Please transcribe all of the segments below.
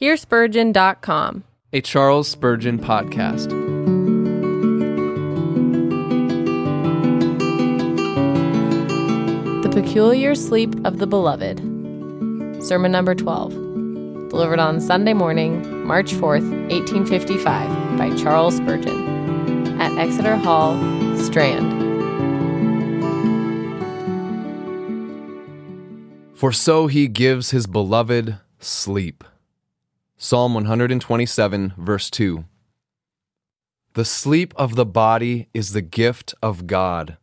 HearSpurgeon.com. a Charles Spurgeon podcast. The Peculiar Sleep of the Beloved. Sermon number 12. Delivered on Sunday morning, March 4th, 1855, by Charles Spurgeon at Exeter Hall, Strand. For so he gives his beloved sleep. Psalm 127, verse 2. The sleep of the body is the gift of God.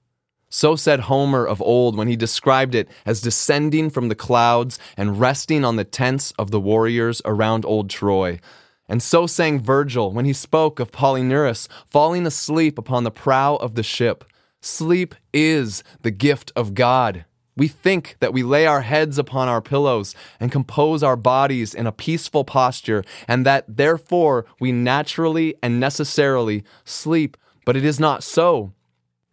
So said Homer of old when he described it as descending from the clouds and resting on the tents of the warriors around old Troy. And so sang Virgil when he spoke of Palinurus falling asleep upon the prow of the ship. Sleep is the gift of God. We think that we lay our heads upon our pillows and compose our bodies in a peaceful posture, and that therefore we naturally and necessarily sleep, but it is not so.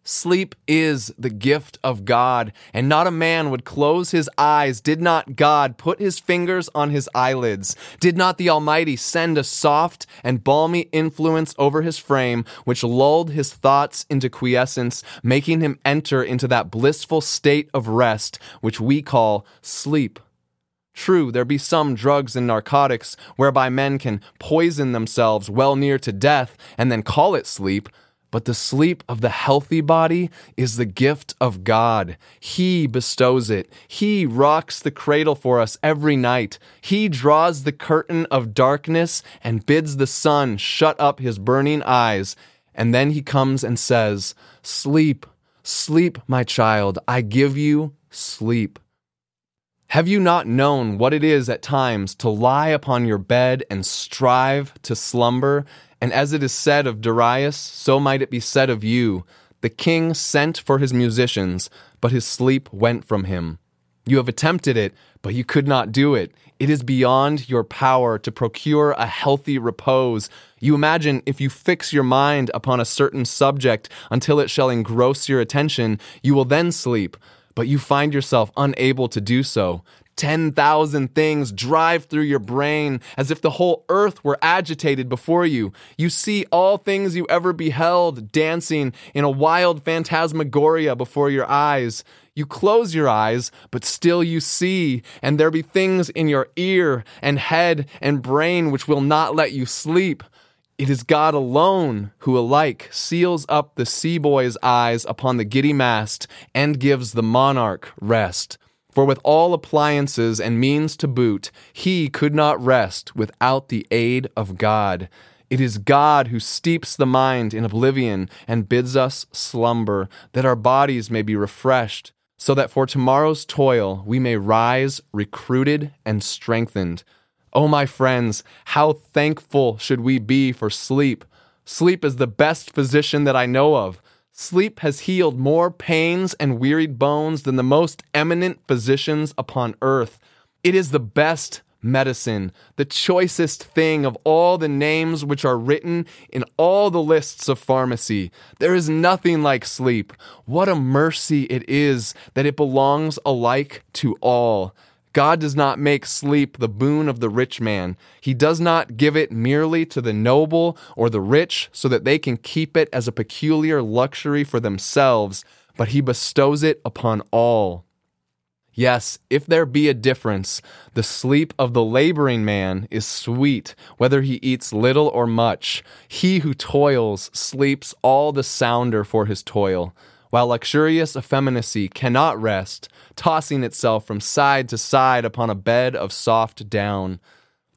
Sleep is the gift of God, and not a man would close his eyes did not God put his fingers on his eyelids. Did not the Almighty send a soft and balmy influence over his frame, which lulled his thoughts into quiescence, making him enter into that blissful state of rest which we call sleep? True, there be some drugs and narcotics whereby men can poison themselves well near to death and then call it sleep. But the sleep of the healthy body is the gift of God. He bestows it. He rocks the cradle for us every night. He draws the curtain of darkness and bids the sun shut up his burning eyes. And then he comes and says, Sleep, sleep, my child. I give you sleep. Have you not known what it is at times to lie upon your bed and strive to slumber? And as it is said of Darius, so might it be said of you. The king sent for his musicians, but his sleep went from him. You have attempted it, but you could not do it. It is beyond your power to procure a healthy repose. You imagine if you fix your mind upon a certain subject until it shall engross your attention, you will then sleep but you find yourself unable to do so. 10,000 things drive through your brain as if the whole earth were agitated before you. You see all things you ever beheld dancing in a wild phantasmagoria before your eyes. You close your eyes, but still you see, and there be things in your ear and head and brain which will not let you sleep. It is God alone who alike seals up the sea boy's eyes upon the giddy mast and gives the monarch rest. For with all appliances and means to boot, he could not rest without the aid of God. It is God who steeps the mind in oblivion and bids us slumber, that our bodies may be refreshed, so that for tomorrow's toil we may rise recruited and strengthened. Oh, my friends, how thankful should we be for sleep? Sleep is the best physician that I know of. Sleep has healed more pains and wearied bones than the most eminent physicians upon earth. It is the best medicine, the choicest thing of all the names which are written in all the lists of pharmacy. There is nothing like sleep. What a mercy it is that it belongs alike to all. God does not make sleep the boon of the rich man. He does not give it merely to the noble or the rich so that they can keep it as a peculiar luxury for themselves, but he bestows it upon all. Yes, if there be a difference, the sleep of the laboring man is sweet, whether he eats little or much. He who toils sleeps all the sounder for his toil while luxurious effeminacy cannot rest, tossing itself from side to side upon a bed of soft down.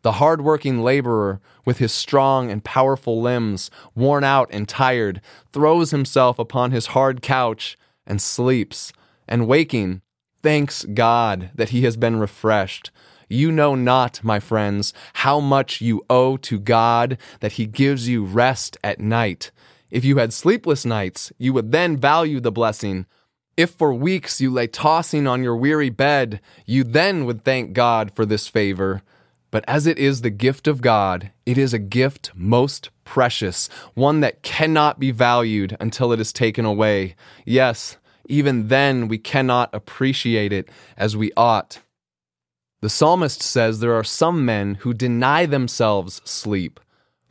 The hard working laborer, with his strong and powerful limbs, worn out and tired, throws himself upon his hard couch and sleeps, and waking, thanks God that he has been refreshed. You know not, my friends, how much you owe to God that he gives you rest at night if you had sleepless nights, you would then value the blessing. If for weeks you lay tossing on your weary bed, you then would thank God for this favor. But as it is the gift of God, it is a gift most precious, one that cannot be valued until it is taken away. Yes, even then we cannot appreciate it as we ought. The psalmist says there are some men who deny themselves sleep.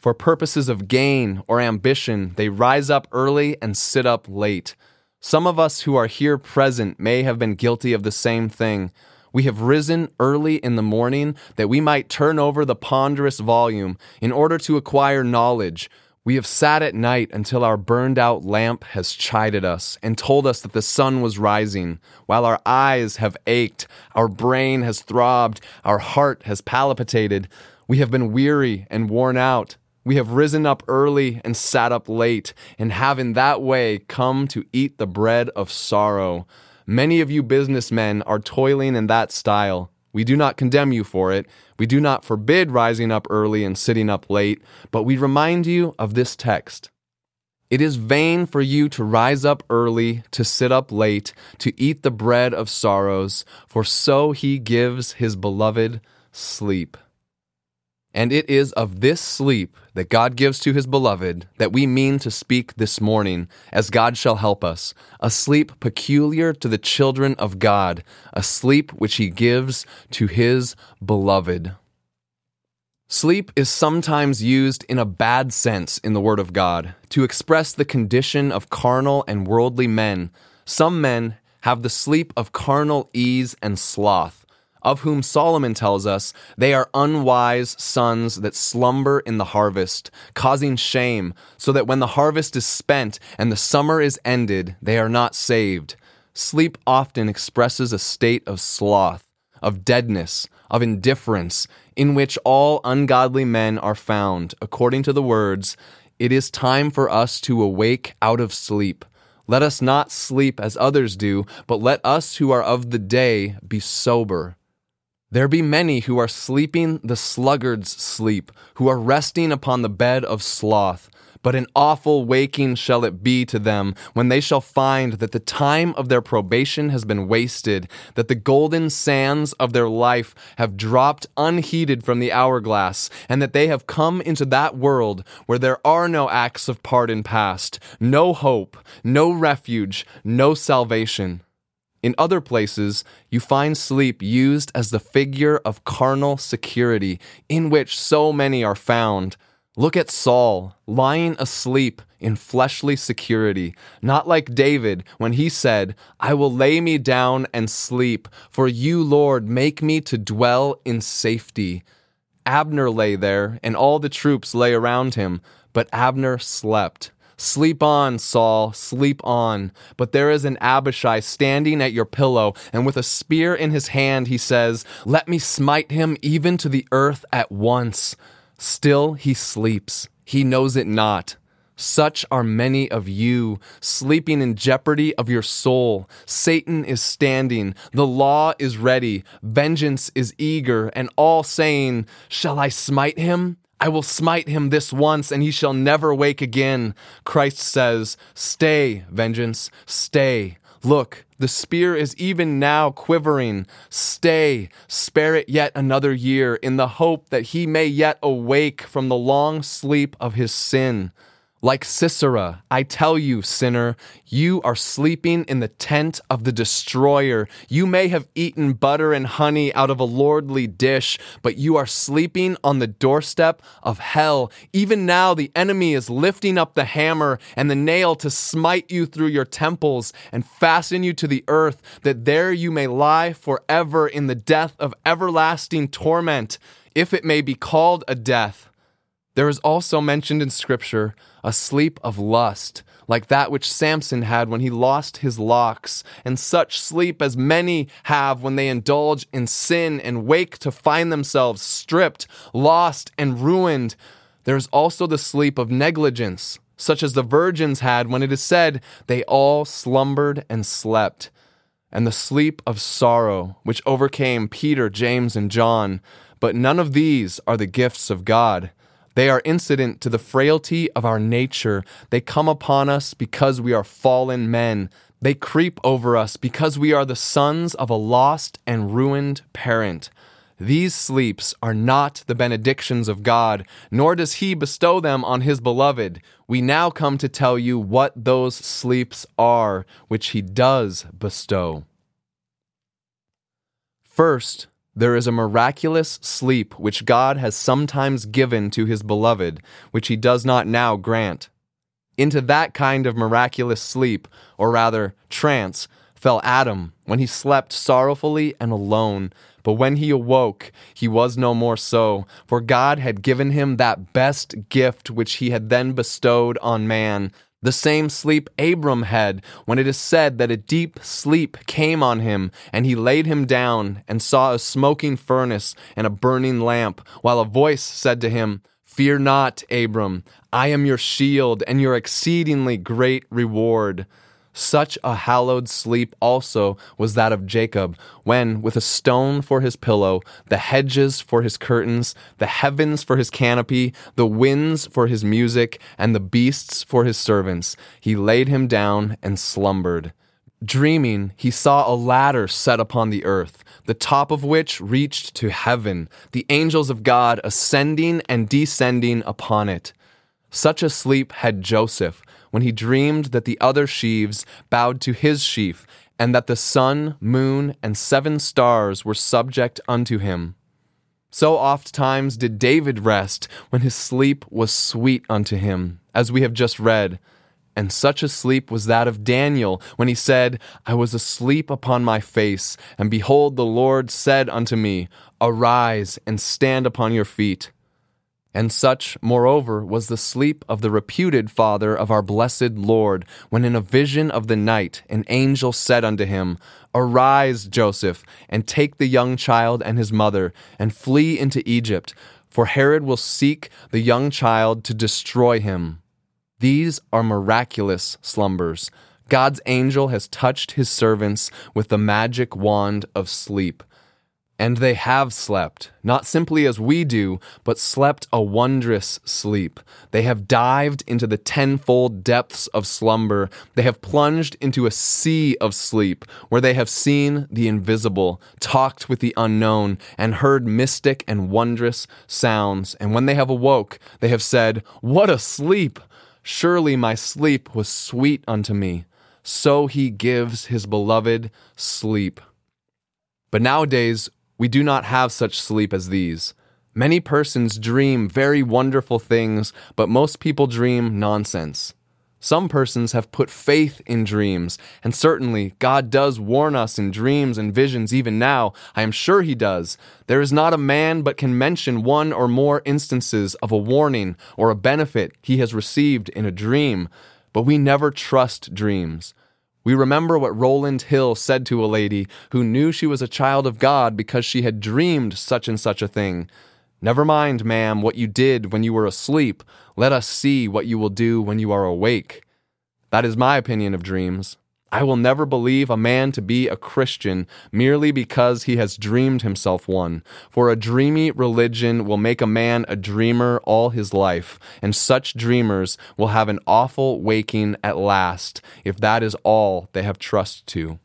For purposes of gain or ambition, they rise up early and sit up late. Some of us who are here present may have been guilty of the same thing. We have risen early in the morning that we might turn over the ponderous volume in order to acquire knowledge. We have sat at night until our burned out lamp has chided us and told us that the sun was rising, while our eyes have ached, our brain has throbbed, our heart has palpitated. We have been weary and worn out. We have risen up early and sat up late, and have in that way come to eat the bread of sorrow. Many of you businessmen are toiling in that style. We do not condemn you for it. We do not forbid rising up early and sitting up late, but we remind you of this text. It is vain for you to rise up early, to sit up late, to eat the bread of sorrows, for so he gives his beloved sleep. And it is of this sleep that God gives to his beloved that we mean to speak this morning, as God shall help us, a sleep peculiar to the children of God, a sleep which he gives to his beloved. Sleep is sometimes used in a bad sense in the Word of God to express the condition of carnal and worldly men. Some men have the sleep of carnal ease and sloth of whom Solomon tells us, they are unwise sons that slumber in the harvest, causing shame, so that when the harvest is spent and the summer is ended, they are not saved. Sleep often expresses a state of sloth, of deadness, of indifference, in which all ungodly men are found, according to the words, It is time for us to awake out of sleep. Let us not sleep as others do, but let us who are of the day be sober. There be many who are sleeping the sluggard's sleep, who are resting upon the bed of sloth. But an awful waking shall it be to them when they shall find that the time of their probation has been wasted, that the golden sands of their life have dropped unheeded from the hourglass, and that they have come into that world where there are no acts of pardon past, no hope, no refuge, no salvation. In other places, you find sleep used as the figure of carnal security, in which so many are found. Look at Saul, lying asleep in fleshly security, not like David when he said, I will lay me down and sleep, for you, Lord, make me to dwell in safety. Abner lay there, and all the troops lay around him, but Abner slept. Sleep on, Saul, sleep on. But there is an Abishai standing at your pillow, and with a spear in his hand, he says, Let me smite him even to the earth at once. Still he sleeps. He knows it not. Such are many of you, sleeping in jeopardy of your soul. Satan is standing, the law is ready, vengeance is eager, and all saying, Shall I smite him? I will smite him this once, and he shall never wake again. Christ says, Stay, vengeance, stay. Look, the spear is even now quivering. Stay, spare it yet another year, in the hope that he may yet awake from the long sleep of his sin. Like Sisera, I tell you, sinner, you are sleeping in the tent of the destroyer. You may have eaten butter and honey out of a lordly dish, but you are sleeping on the doorstep of hell. Even now, the enemy is lifting up the hammer and the nail to smite you through your temples and fasten you to the earth, that there you may lie forever in the death of everlasting torment, if it may be called a death. There is also mentioned in Scripture a sleep of lust, like that which Samson had when he lost his locks, and such sleep as many have when they indulge in sin and wake to find themselves stripped, lost, and ruined. There is also the sleep of negligence, such as the virgins had when it is said, They all slumbered and slept. And the sleep of sorrow, which overcame Peter, James, and John. But none of these are the gifts of God. They are incident to the frailty of our nature. They come upon us because we are fallen men. They creep over us because we are the sons of a lost and ruined parent. These sleeps are not the benedictions of God, nor does He bestow them on His beloved. We now come to tell you what those sleeps are, which He does bestow. First, There is a miraculous sleep which God has sometimes given to his beloved, which he does not now grant. Into that kind of miraculous sleep, or rather trance, fell Adam when he slept sorrowfully and alone. But when he awoke, he was no more so, for God had given him that best gift which he had then bestowed on man the same sleep Abram had, when it is said that a deep sleep came on him, and he laid him down, and saw a smoking furnace and a burning lamp, while a voice said to him, Fear not, Abram, I am your shield and your exceedingly great reward. Such a hallowed sleep also was that of Jacob, when, with a stone for his pillow, the hedges for his curtains, the heavens for his canopy, the winds for his music, and the beasts for his servants, he laid him down and slumbered. Dreaming, he saw a ladder set upon the earth, the top of which reached to heaven, the angels of God ascending and descending upon it. Such a sleep had Joseph when he dreamed that the other sheaves bowed to his sheaf, and that the sun, moon, and seven stars were subject unto him. So oft times did David rest when his sleep was sweet unto him, as we have just read. And such a sleep was that of Daniel, when he said, I was asleep upon my face, and behold, the Lord said unto me, Arise and stand upon your feet. And such, moreover, was the sleep of the reputed father of our blessed Lord, when in a vision of the night an angel said unto him, Arise, Joseph, and take the young child and his mother, and flee into Egypt, for Herod will seek the young child to destroy him. These are miraculous slumbers. God's angel has touched his servants with the magic wand of sleep and they have slept, not simply as we do, but slept a wondrous sleep. They have dived into the tenfold depths of slumber. They have plunged into a sea of sleep, where they have seen the invisible, talked with the unknown, and heard mystic and wondrous sounds. And when they have awoke, they have said, What a sleep! Surely my sleep was sweet unto me. So he gives his beloved sleep. But nowadays, we do not have such sleep as these. Many persons dream very wonderful things, but most people dream nonsense. Some persons have put faith in dreams, and certainly God does warn us in dreams and visions even now. I am sure He does. There is not a man but can mention one or more instances of a warning or a benefit he has received in a dream, but we never trust dreams. We remember what Rowland Hill said to a lady who knew she was a child of God because she had dreamed such and such a thing. Never mind, ma'am, what you did when you were asleep. Let us see what you will do when you are awake. That is my opinion of dreams. I will never believe a man to be a Christian merely because he has dreamed himself one, for a dreamy religion will make a man a dreamer all his life, and such dreamers will have an awful waking at last, if that is all they have trust to.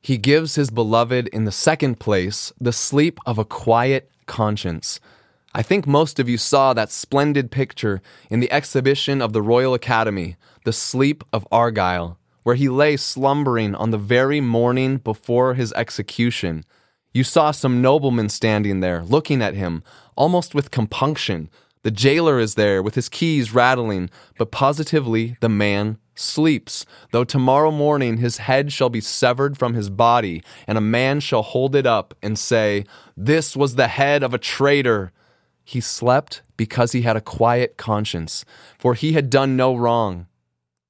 He gives his beloved in the second place the sleep of a quiet conscience. I think most of you saw that splendid picture in the exhibition of the Royal Academy, The Sleep of Argyle, where he lay slumbering on the very morning before his execution. You saw some noblemen standing there, looking at him, almost with compunction. The jailer is there with his keys rattling, but positively the man sleeps, though tomorrow morning his head shall be severed from his body, and a man shall hold it up and say, This was the head of a traitor. He slept because he had a quiet conscience, for he had done no wrong.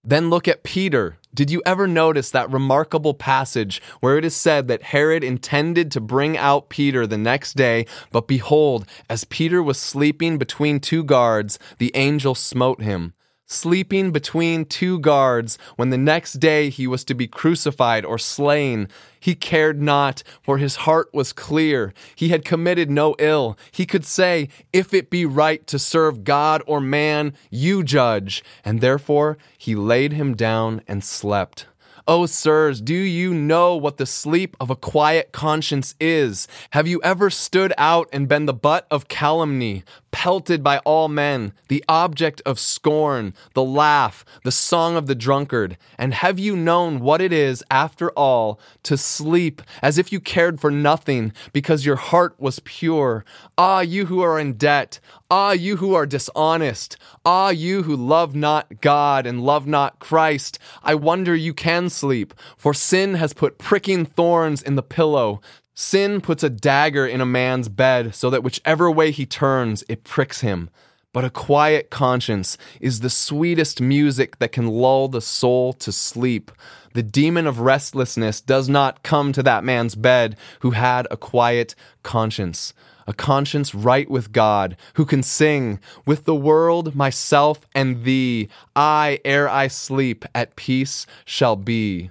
Then look at Peter. Did you ever notice that remarkable passage where it is said that Herod intended to bring out Peter the next day, but behold, as Peter was sleeping between two guards, the angel smote him? sleeping between two guards when the next day he was to be crucified or slain. He cared not, for his heart was clear. He had committed no ill. He could say, If it be right to serve God or man, you judge. And therefore he laid him down and slept. Oh, sirs, do you know what the sleep of a quiet conscience is? Have you ever stood out and been the butt of calumny, pelted by all men, the object of scorn, the laugh, the song of the drunkard? And have you known what it is, after all, to sleep as if you cared for nothing because your heart was pure? Ah, you who are in debt, Ah, you who are dishonest. Ah, you who love not God and love not Christ. I wonder you can sleep, for sin has put pricking thorns in the pillow. Sin puts a dagger in a man's bed so that whichever way he turns, it pricks him. But a quiet conscience is the sweetest music that can lull the soul to sleep. The demon of restlessness does not come to that man's bed who had a quiet conscience a conscience right with God, who can sing, With the world, myself, and thee, I, ere I sleep, at peace shall be.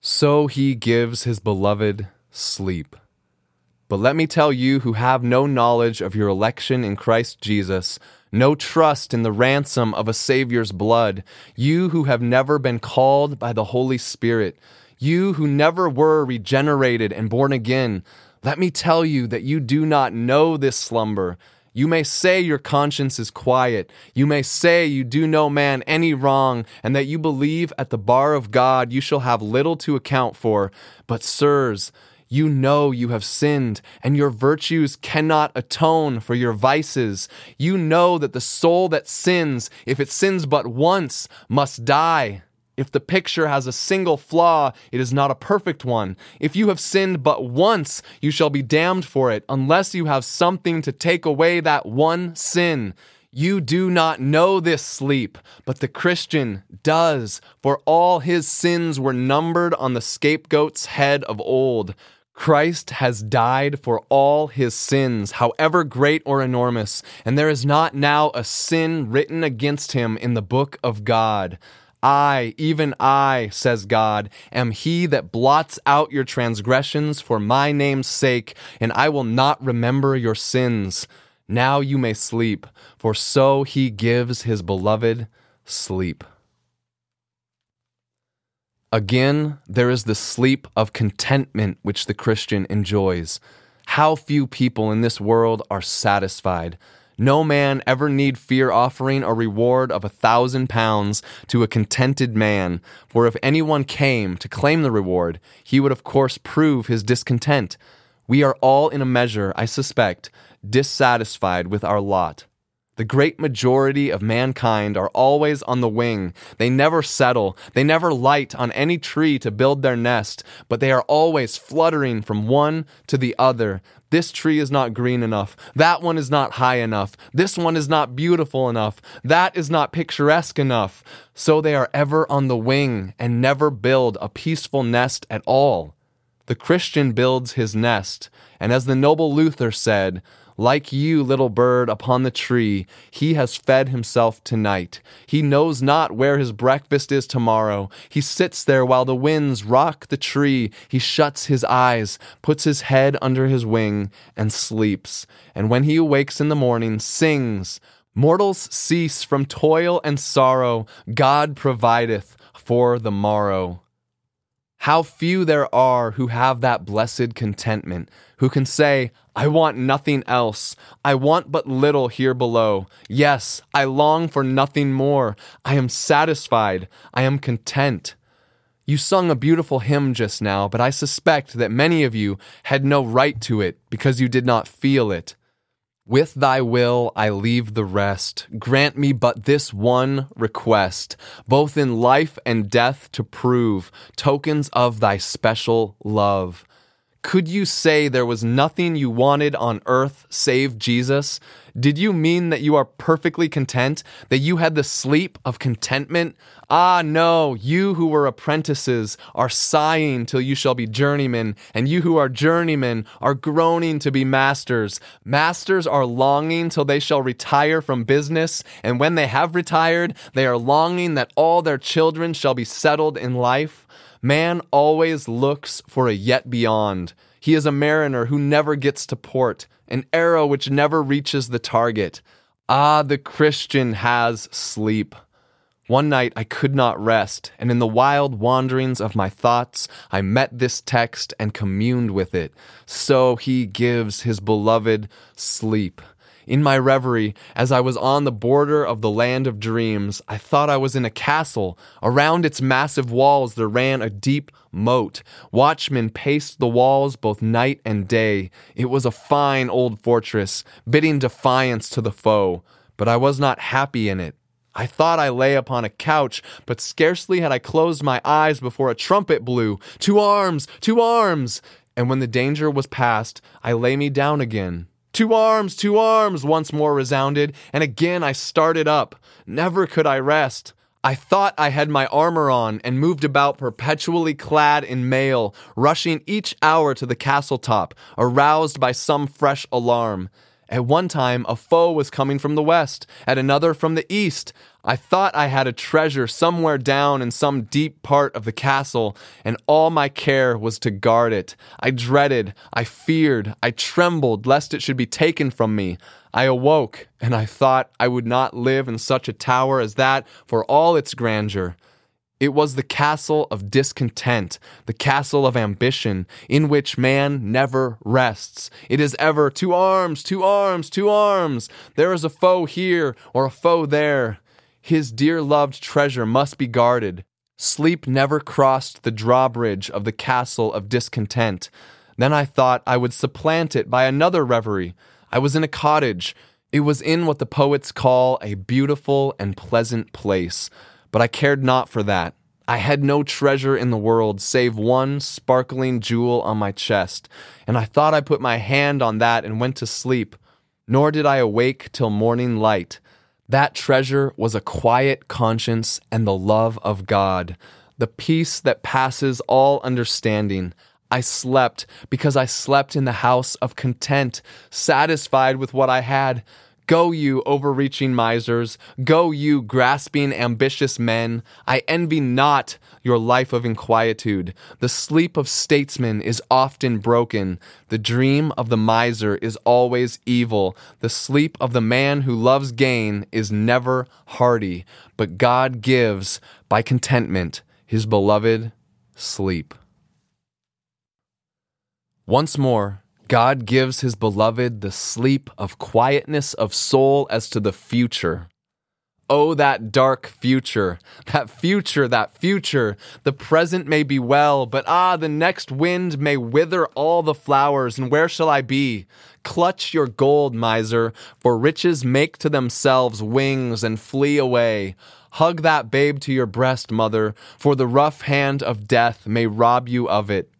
So he gives his beloved sleep. But let me tell you who have no knowledge of your election in Christ Jesus, no trust in the ransom of a Savior's blood, you who have never been called by the Holy Spirit, you who never were regenerated and born again, let me tell you that you do not know this slumber. You may say your conscience is quiet. You may say you do no man any wrong, and that you believe at the bar of God you shall have little to account for. But, sirs, you know you have sinned, and your virtues cannot atone for your vices. You know that the soul that sins, if it sins but once, must die. If the picture has a single flaw, it is not a perfect one. If you have sinned but once, you shall be damned for it, unless you have something to take away that one sin. You do not know this sleep, but the Christian does, for all his sins were numbered on the scapegoat's head of old. Christ has died for all his sins, however great or enormous, and there is not now a sin written against him in the book of God. I, even I, says God, am he that blots out your transgressions for my name's sake, and I will not remember your sins. Now you may sleep, for so he gives his beloved sleep. Again, there is the sleep of contentment which the Christian enjoys. How few people in this world are satisfied. No man ever need fear offering a reward of a thousand pounds to a contented man, for if anyone came to claim the reward, he would of course prove his discontent. We are all in a measure, I suspect, dissatisfied with our lot. The great majority of mankind are always on the wing. They never settle. They never light on any tree to build their nest, but they are always fluttering from one to the other. This tree is not green enough. That one is not high enough. This one is not beautiful enough. That is not picturesque enough. So they are ever on the wing and never build a peaceful nest at all. The Christian builds his nest, and as the noble Luther said, like you, little bird, upon the tree, he has fed himself tonight. He knows not where his breakfast is tomorrow. He sits there while the winds rock the tree. He shuts his eyes, puts his head under his wing, and sleeps. And when he awakes in the morning, sings. Mortals cease from toil and sorrow. God provideth for the morrow. How few there are who have that blessed contentment, who can say, I want nothing else. I want but little here below. Yes, I long for nothing more. I am satisfied. I am content. You sung a beautiful hymn just now, but I suspect that many of you had no right to it because you did not feel it. With thy will I leave the rest. Grant me but this one request, both in life and death to prove tokens of thy special love. Could you say there was nothing you wanted on earth save Jesus? Did you mean that you are perfectly content? That you had the sleep of contentment? Ah, no, you who were apprentices are sighing till you shall be journeymen, and you who are journeymen are groaning to be masters. Masters are longing till they shall retire from business, and when they have retired, they are longing that all their children shall be settled in life. Man always looks for a yet beyond. He is a mariner who never gets to port, an arrow which never reaches the target. Ah, the Christian has sleep. One night I could not rest, and in the wild wanderings of my thoughts, I met this text and communed with it. So he gives his beloved sleep. In my reverie, as I was on the border of the land of dreams, I thought I was in a castle. Around its massive walls there ran a deep moat. Watchmen paced the walls both night and day. It was a fine old fortress, bidding defiance to the foe. But I was not happy in it. I thought I lay upon a couch, but scarcely had I closed my eyes before a trumpet blew. To arms! To arms! And when the danger was past, I lay me down again. To arms! to arms! once more resounded, and again I started up. Never could I rest. I thought I had my armor on and moved about perpetually clad in mail, rushing each hour to the castle top, aroused by some fresh alarm. At one time, a foe was coming from the west, at another from the east. I thought I had a treasure somewhere down in some deep part of the castle, and all my care was to guard it. I dreaded, I feared, I trembled lest it should be taken from me. I awoke, and I thought I would not live in such a tower as that for all its grandeur. It was the castle of discontent, the castle of ambition, in which man never rests. It is ever to arms, to arms, to arms. There is a foe here or a foe there. His dear loved treasure must be guarded. Sleep never crossed the drawbridge of the castle of discontent. Then I thought I would supplant it by another reverie. I was in a cottage. It was in what the poets call a beautiful and pleasant place but I cared not for that. I had no treasure in the world save one sparkling jewel on my chest, and I thought I put my hand on that and went to sleep. Nor did I awake till morning light. That treasure was a quiet conscience and the love of God, the peace that passes all understanding. I slept because I slept in the house of content, satisfied with what I had. Go, you overreaching misers. Go, you grasping, ambitious men. I envy not your life of inquietude. The sleep of statesmen is often broken. The dream of the miser is always evil. The sleep of the man who loves gain is never hearty. But God gives, by contentment, his beloved sleep. Once more, God gives his beloved the sleep of quietness of soul as to the future. Oh, that dark future, that future, that future. The present may be well, but ah, the next wind may wither all the flowers, and where shall I be? Clutch your gold, miser, for riches make to themselves wings and flee away. Hug that babe to your breast, mother, for the rough hand of death may rob you of it.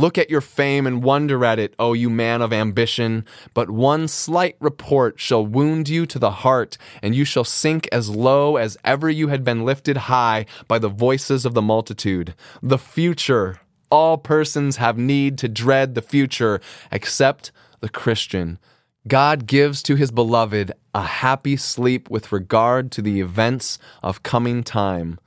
Look at your fame and wonder at it, O you man of ambition. But one slight report shall wound you to the heart, and you shall sink as low as ever you had been lifted high by the voices of the multitude. The future. All persons have need to dread the future, except the Christian. God gives to his beloved a happy sleep with regard to the events of coming time.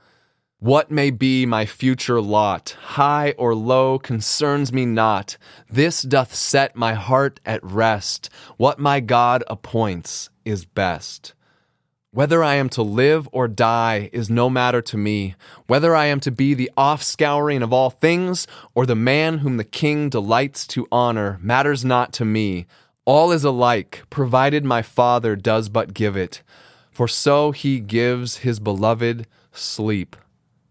What may be my future lot, high or low, concerns me not. This doth set my heart at rest. What my God appoints is best. Whether I am to live or die is no matter to me. Whether I am to be the offscouring of all things or the man whom the king delights to honor matters not to me. All is alike, provided my Father does but give it. For so he gives his beloved sleep.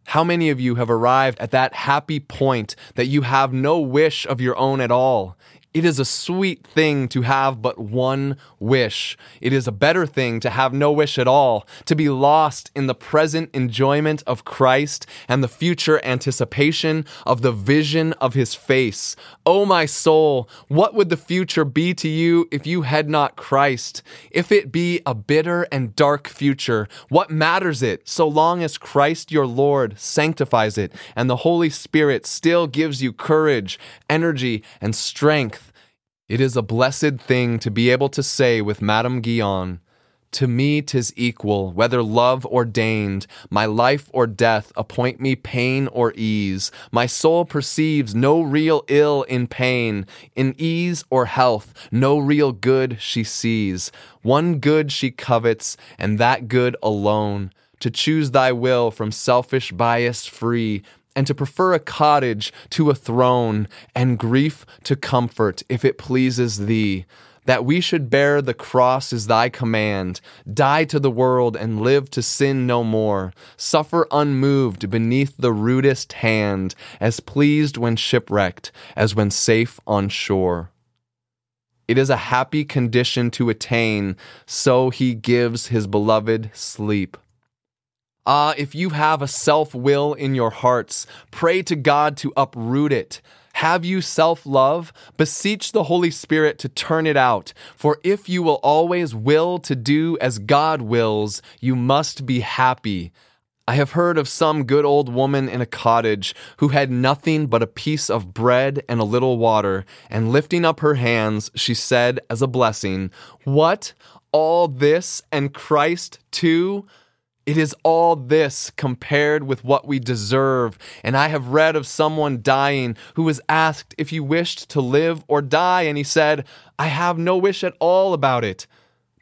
How many of you have arrived at that happy point that you have no wish of your own at all? It is a sweet thing to have but one wish. It is a better thing to have no wish at all, to be lost in the present enjoyment of Christ and the future anticipation of the vision of his face. O oh, my soul, what would the future be to you if you had not Christ? If it be a bitter and dark future, what matters it so long as Christ your Lord sanctifies it and the Holy Spirit still gives you courage, energy, and strength? It is a blessed thing to be able to say with Madame Guyon, To me tis equal, whether love ordained, my life or death appoint me pain or ease. My soul perceives no real ill in pain, in ease or health, no real good she sees. One good she covets, and that good alone to choose thy will from selfish bias free, and to prefer a cottage to a throne, and grief to comfort, if it pleases thee that we should bear the cross is thy command, die to the world and live to sin no more, suffer unmoved beneath the rudest hand, as pleased when shipwrecked as when safe on shore. It is a happy condition to attain, so he gives his beloved sleep. Ah, if you have a self will in your hearts, pray to God to uproot it. Have you self love? Beseech the Holy Spirit to turn it out. For if you will always will to do as God wills, you must be happy. I have heard of some good old woman in a cottage who had nothing but a piece of bread and a little water, and lifting up her hands, she said as a blessing, What? All this and Christ too? It is all this compared with what we deserve. And I have read of someone dying who was asked if he wished to live or die, and he said, I have no wish at all about it.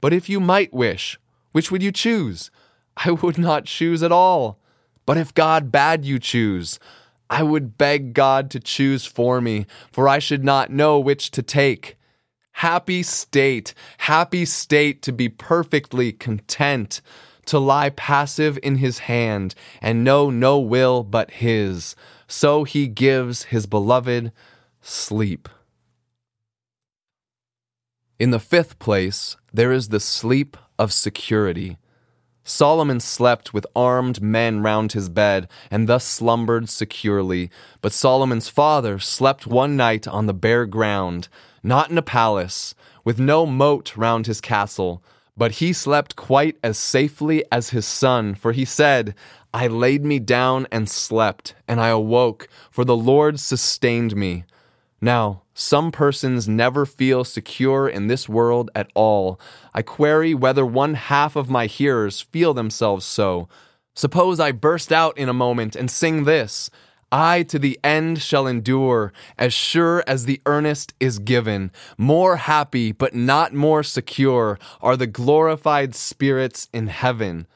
But if you might wish, which would you choose? I would not choose at all. But if God bade you choose, I would beg God to choose for me, for I should not know which to take. Happy state, happy state to be perfectly content to lie passive in his hand and know no will but his. So he gives his beloved sleep. In the fifth place, there is the sleep of security. Solomon slept with armed men round his bed, and thus slumbered securely. But Solomon's father slept one night on the bare ground, not in a palace, with no moat round his castle but he slept quite as safely as his son, for he said, I laid me down and slept, and I awoke, for the Lord sustained me. Now, some persons never feel secure in this world at all. I query whether one half of my hearers feel themselves so. Suppose I burst out in a moment and sing this. I to the end shall endure, as sure as the earnest is given. More happy, but not more secure, are the glorified spirits in heaven.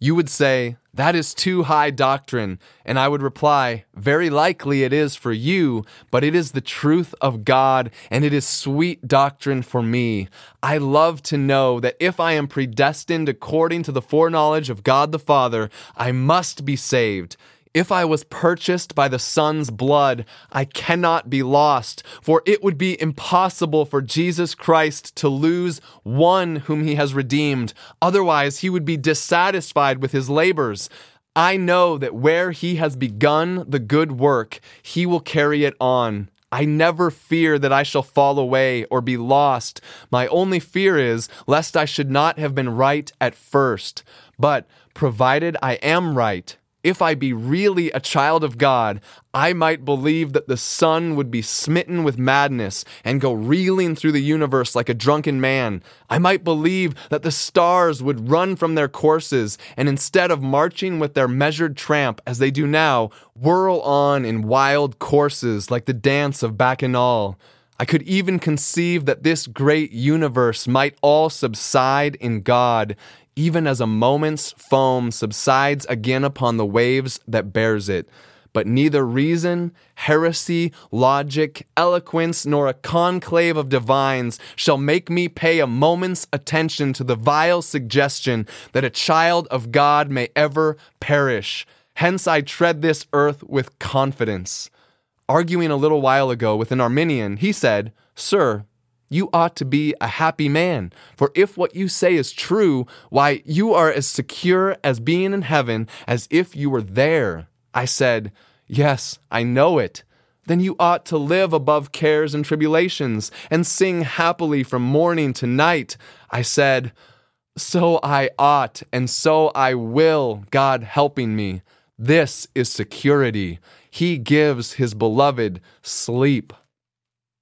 You would say, that is too high doctrine. And I would reply, Very likely it is for you, but it is the truth of God, and it is sweet doctrine for me. I love to know that if I am predestined according to the foreknowledge of God the Father, I must be saved. If I was purchased by the Son's blood, I cannot be lost, for it would be impossible for Jesus Christ to lose one whom he has redeemed. Otherwise, he would be dissatisfied with his labors. I know that where he has begun the good work, he will carry it on. I never fear that I shall fall away or be lost. My only fear is lest I should not have been right at first. But provided I am right, if I be really a child of God, I might believe that the sun would be smitten with madness and go reeling through the universe like a drunken man. I might believe that the stars would run from their courses and instead of marching with their measured tramp as they do now, whirl on in wild courses like the dance of Bacchanal. I could even conceive that this great universe might all subside in God, even as a moment's foam subsides again upon the waves that bears it. But neither reason, heresy, logic, eloquence, nor a conclave of divines shall make me pay a moment's attention to the vile suggestion that a child of God may ever perish. Hence I tread this earth with confidence. Arguing a little while ago with an Arminian, he said, Sir, you ought to be a happy man. For if what you say is true, why, you are as secure as being in heaven as if you were there. I said, Yes, I know it. Then you ought to live above cares and tribulations and sing happily from morning to night. I said, So I ought, and so I will, God helping me. This is security. He gives his beloved sleep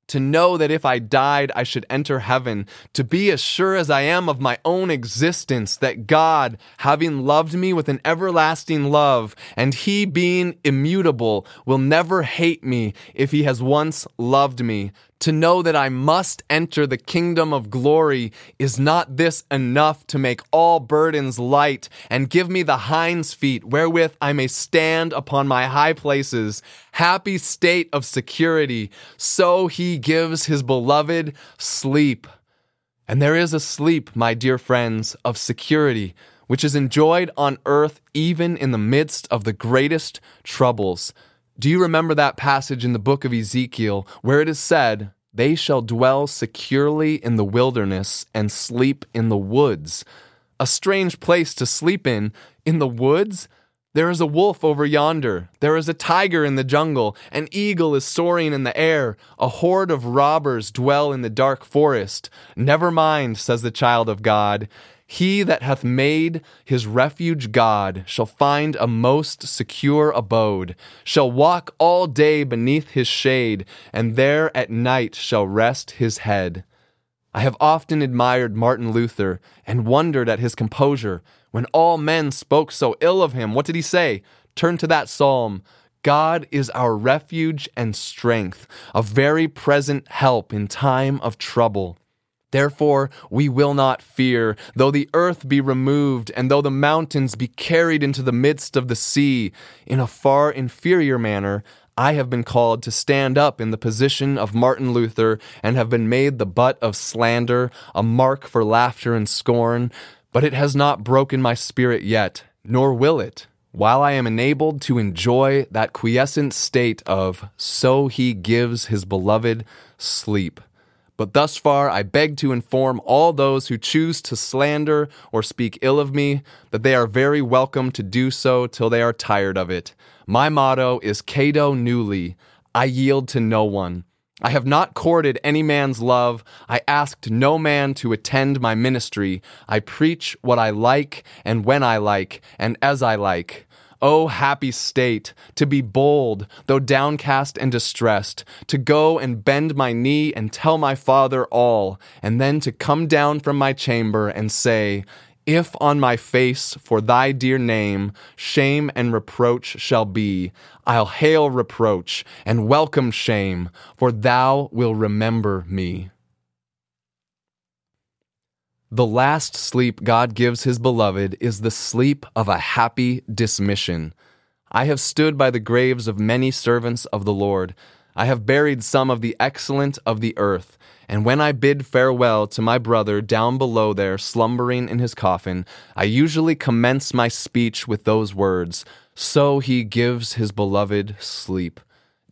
to know that if I died, I should enter heaven, to be as sure as I am of my own existence, that God, having loved me with an everlasting love, and He being immutable, will never hate me if He has once loved me, To know that I must enter the kingdom of glory, is not this enough to make all burdens light and give me the hinds feet wherewith I may stand upon my high places? Happy state of security. So he gives his beloved sleep. And there is a sleep, my dear friends, of security, which is enjoyed on earth even in the midst of the greatest troubles. Do you remember that passage in the book of Ezekiel where it is said, They shall dwell securely in the wilderness and sleep in the woods? A strange place to sleep in, in the woods? There is a wolf over yonder. There is a tiger in the jungle. An eagle is soaring in the air. A horde of robbers dwell in the dark forest. Never mind, says the child of God. He that hath made his refuge God shall find a most secure abode, shall walk all day beneath his shade, and there at night shall rest his head. I have often admired Martin Luther and wondered at his composure. When all men spoke so ill of him, what did he say? Turn to that psalm. God is our refuge and strength, a very present help in time of trouble. Therefore, we will not fear, though the earth be removed, and though the mountains be carried into the midst of the sea. In a far inferior manner, I have been called to stand up in the position of Martin Luther, and have been made the butt of slander, a mark for laughter and scorn. But it has not broken my spirit yet, nor will it, while I am enabled to enjoy that quiescent state of, so he gives his beloved sleep. But thus far, I beg to inform all those who choose to slander or speak ill of me that they are very welcome to do so till they are tired of it. My motto is Cedo nulli I yield to no one. I have not courted any man's love. I asked no man to attend my ministry. I preach what I like and when I like and as I like. O happy state, to be bold, though downcast and distressed, to go and bend my knee and tell my father all, and then to come down from my chamber and say, if on my face for thy dear name shame and reproach shall be, I'll hail reproach and welcome shame, for thou will remember me. The last sleep God gives his beloved is the sleep of a happy dismission. I have stood by the graves of many servants of the Lord. I have buried some of the excellent of the earth. And when I bid farewell to my brother down below there, slumbering in his coffin, I usually commence my speech with those words So he gives his beloved sleep.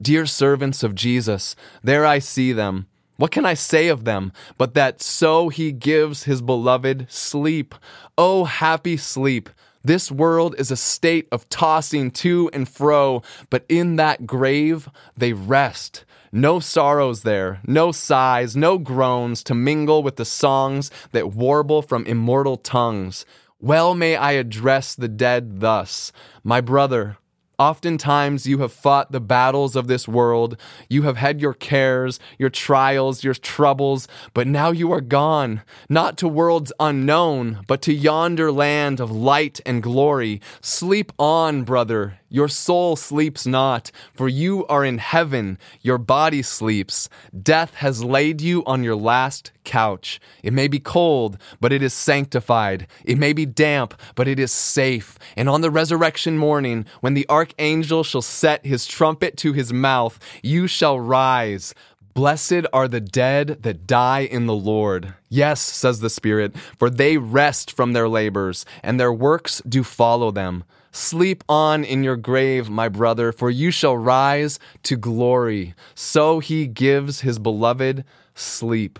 Dear servants of Jesus, there I see them. What can I say of them but that so he gives his beloved sleep? Oh, happy sleep! This world is a state of tossing to and fro, but in that grave they rest. No sorrows there, no sighs, no groans to mingle with the songs that warble from immortal tongues. Well may I address the dead thus My brother, Oftentimes, you have fought the battles of this world. You have had your cares, your trials, your troubles, but now you are gone, not to worlds unknown, but to yonder land of light and glory. Sleep on, brother. Your soul sleeps not, for you are in heaven. Your body sleeps. Death has laid you on your last couch. It may be cold, but it is sanctified. It may be damp, but it is safe. And on the resurrection morning, when the archangel shall set his trumpet to his mouth, you shall rise. Blessed are the dead that die in the Lord. Yes, says the Spirit, for they rest from their labors, and their works do follow them. Sleep on in your grave, my brother, for you shall rise to glory. So he gives his beloved sleep.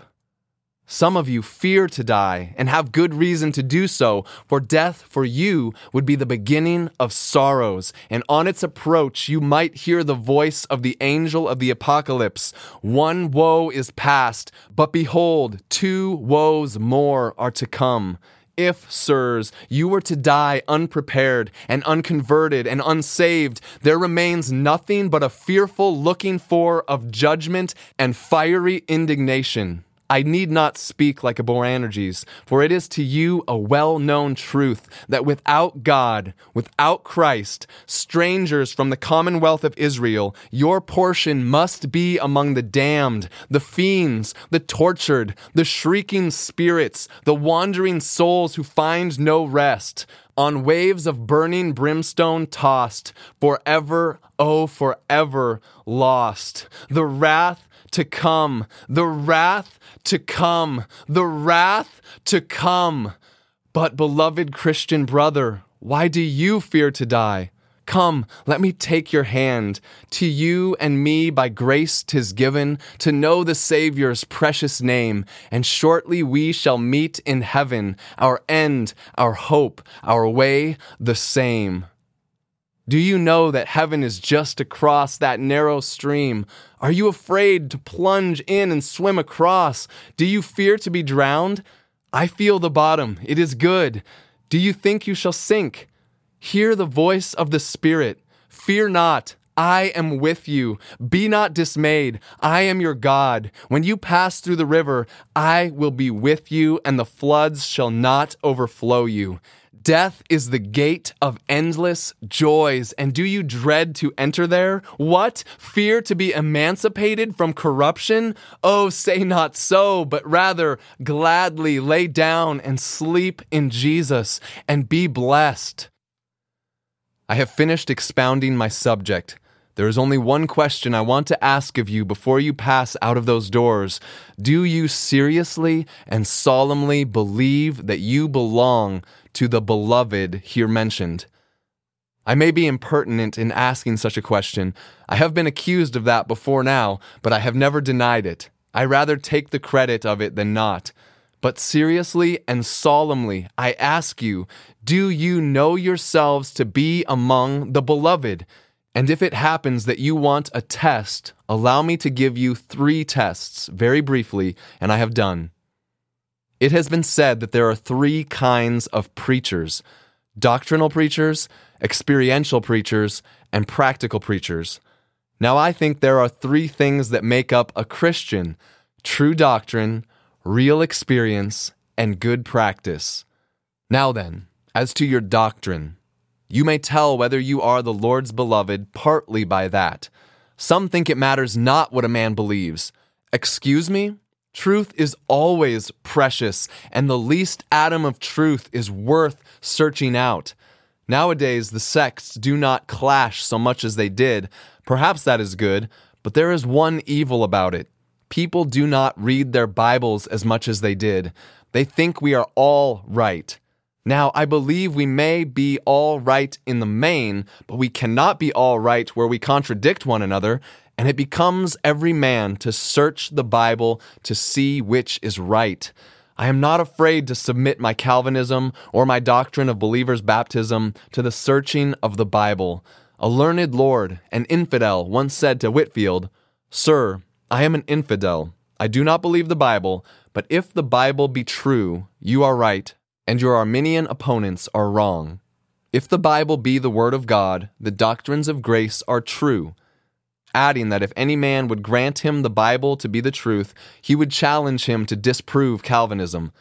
Some of you fear to die and have good reason to do so, for death for you would be the beginning of sorrows, and on its approach you might hear the voice of the angel of the apocalypse. One woe is past, but behold, two woes more are to come. If, sirs, you were to die unprepared and unconverted and unsaved, there remains nothing but a fearful looking for of judgment and fiery indignation. I need not speak like a Boanerges, for it is to you a well known truth that without God, without Christ, strangers from the commonwealth of Israel, your portion must be among the damned, the fiends, the tortured, the shrieking spirits, the wandering souls who find no rest on waves of burning brimstone tossed, forever, oh, forever lost. The wrath to come, the wrath to come, the wrath to come. But, beloved Christian brother, why do you fear to die? Come, let me take your hand. To you and me by grace 'tis given to know the Saviour's precious name, and shortly we shall meet in heaven, our end, our hope, our way the same. Do you know that heaven is just across that narrow stream? Are you afraid to plunge in and swim across? Do you fear to be drowned? I feel the bottom. It is good. Do you think you shall sink? Hear the voice of the Spirit. Fear not. I am with you. Be not dismayed. I am your God. When you pass through the river, I will be with you, and the floods shall not overflow you. Death is the gate of endless joys, and do you dread to enter there? What? Fear to be emancipated from corruption? Oh, say not so, but rather gladly lay down and sleep in Jesus and be blessed. I have finished expounding my subject. There is only one question I want to ask of you before you pass out of those doors. Do you seriously and solemnly believe that you belong to the beloved here mentioned? I may be impertinent in asking such a question. I have been accused of that before now, but I have never denied it. I rather take the credit of it than not. But seriously and solemnly, I ask you, do you know yourselves to be among the beloved? And if it happens that you want a test, allow me to give you three tests very briefly, and I have done. It has been said that there are three kinds of preachers doctrinal preachers, experiential preachers, and practical preachers. Now, I think there are three things that make up a Christian true doctrine, real experience, and good practice. Now then, as to your doctrine, you may tell whether you are the Lord's beloved partly by that. Some think it matters not what a man believes. Excuse me? Truth is always precious, and the least atom of truth is worth searching out. Nowadays, the sects do not clash so much as they did. Perhaps that is good, but there is one evil about it people do not read their Bibles as much as they did. They think we are all right. Now, I believe we may be all right in the main, but we cannot be all right where we contradict one another, and it becomes every man to search the Bible to see which is right. I am not afraid to submit my Calvinism or my doctrine of believers' baptism to the searching of the Bible. A learned lord, an infidel, once said to Whitefield, Sir, I am an infidel. I do not believe the Bible, but if the Bible be true, you are right, and your Arminian opponents are wrong. If the Bible be the Word of God, the doctrines of grace are true. Adding that if any man would grant him the Bible to be the truth, he would challenge him to disprove Calvinism.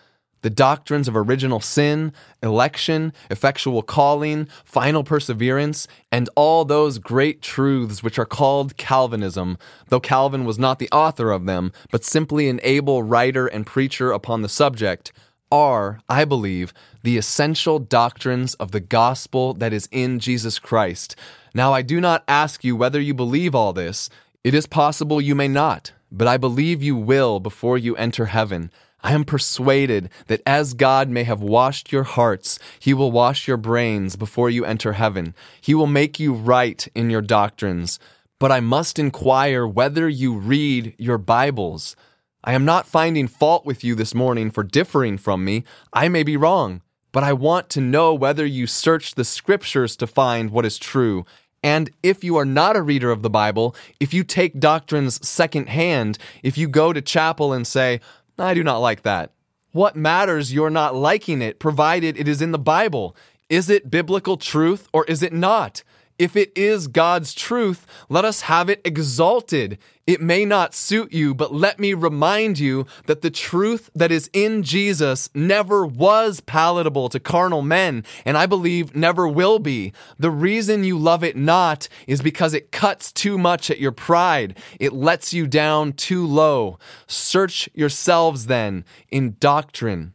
The doctrines of original sin, election, effectual calling, final perseverance, and all those great truths which are called Calvinism, though Calvin was not the author of them, but simply an able writer and preacher upon the subject, are, I believe, the essential doctrines of the gospel that is in Jesus Christ. Now, I do not ask you whether you believe all this. It is possible you may not, but I believe you will before you enter heaven. I am persuaded that as God may have washed your hearts, He will wash your brains before you enter heaven. He will make you right in your doctrines. But I must inquire whether you read your Bibles. I am not finding fault with you this morning for differing from me. I may be wrong, but I want to know whether you search the scriptures to find what is true. And if you are not a reader of the Bible, if you take doctrines secondhand, if you go to chapel and say, I do not like that. What matters you're not liking it, provided it is in the Bible? Is it biblical truth or is it not? If it is God's truth, let us have it exalted. It may not suit you, but let me remind you that the truth that is in Jesus never was palatable to carnal men, and I believe never will be. The reason you love it not is because it cuts too much at your pride. It lets you down too low. Search yourselves then in doctrine.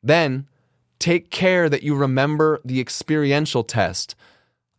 Then, take care that you remember the experiential test.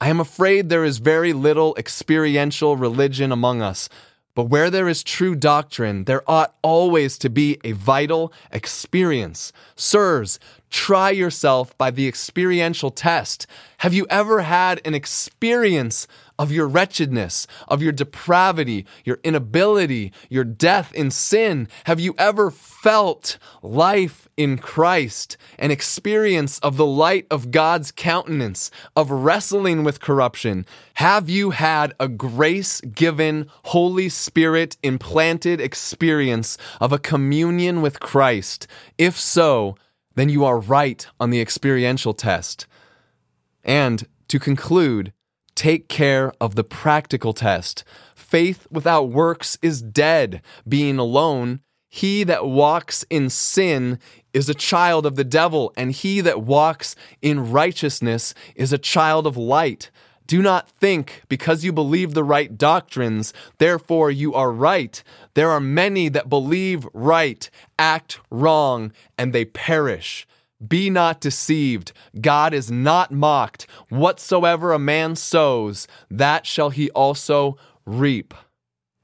I am afraid there is very little experiential religion among us. But where there is true doctrine, there ought always to be a vital experience. Sirs, try yourself by the experiential test. Have you ever had an experience of your wretchedness, of your depravity, your inability, your death in sin? Have you ever felt life in Christ, an experience of the light of God's countenance, of wrestling with corruption? Have you had a grace given, Holy Spirit implanted experience of a communion with Christ? If so, then you are right on the experiential test. And to conclude, take care of the practical test. Faith without works is dead. Being alone, he that walks in sin is a child of the devil, and he that walks in righteousness is a child of light. Do not think because you believe the right doctrines, therefore you are right. There are many that believe right, act wrong, and they perish. Be not deceived. God is not mocked. Whatsoever a man sows, that shall he also reap.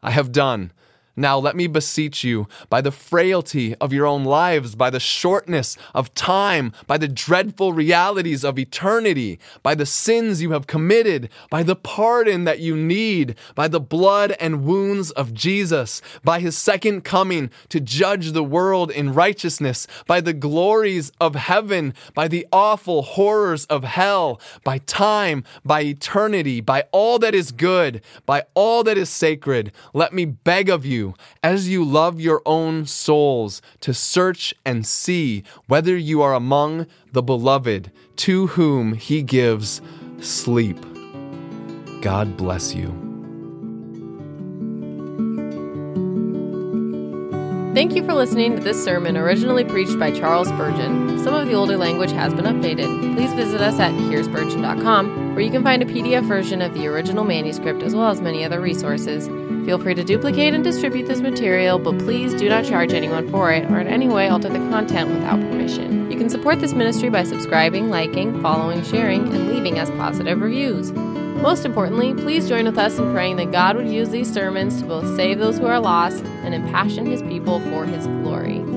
I have done. Now let me beseech you, by the frailty of your own lives, by the shortness of time, by the dreadful realities of eternity, by the sins you have committed, by the pardon that you need, by the blood and wounds of Jesus, by his second coming to judge the world in righteousness, by the glories of heaven, by the awful horrors of hell, by time, by eternity, by all that is good, by all that is sacred, let me beg of as you love your own souls, to search and see whether you are among the beloved to whom he gives sleep. God bless you. Thank you for listening to this sermon originally preached by Charles Spurgeon. Some of the older language has been updated. Please visit us at hearspurgeon.com, where you can find a PDF version of the original manuscript as well as many other resources. Feel free to duplicate and distribute this material, but please do not charge anyone for it or in any way alter the content without permission. You can support this ministry by subscribing, liking, following, sharing, and leaving us positive reviews. Most importantly, please join with us in praying that God would use these sermons to both save those who are lost and impassion his people for his glory.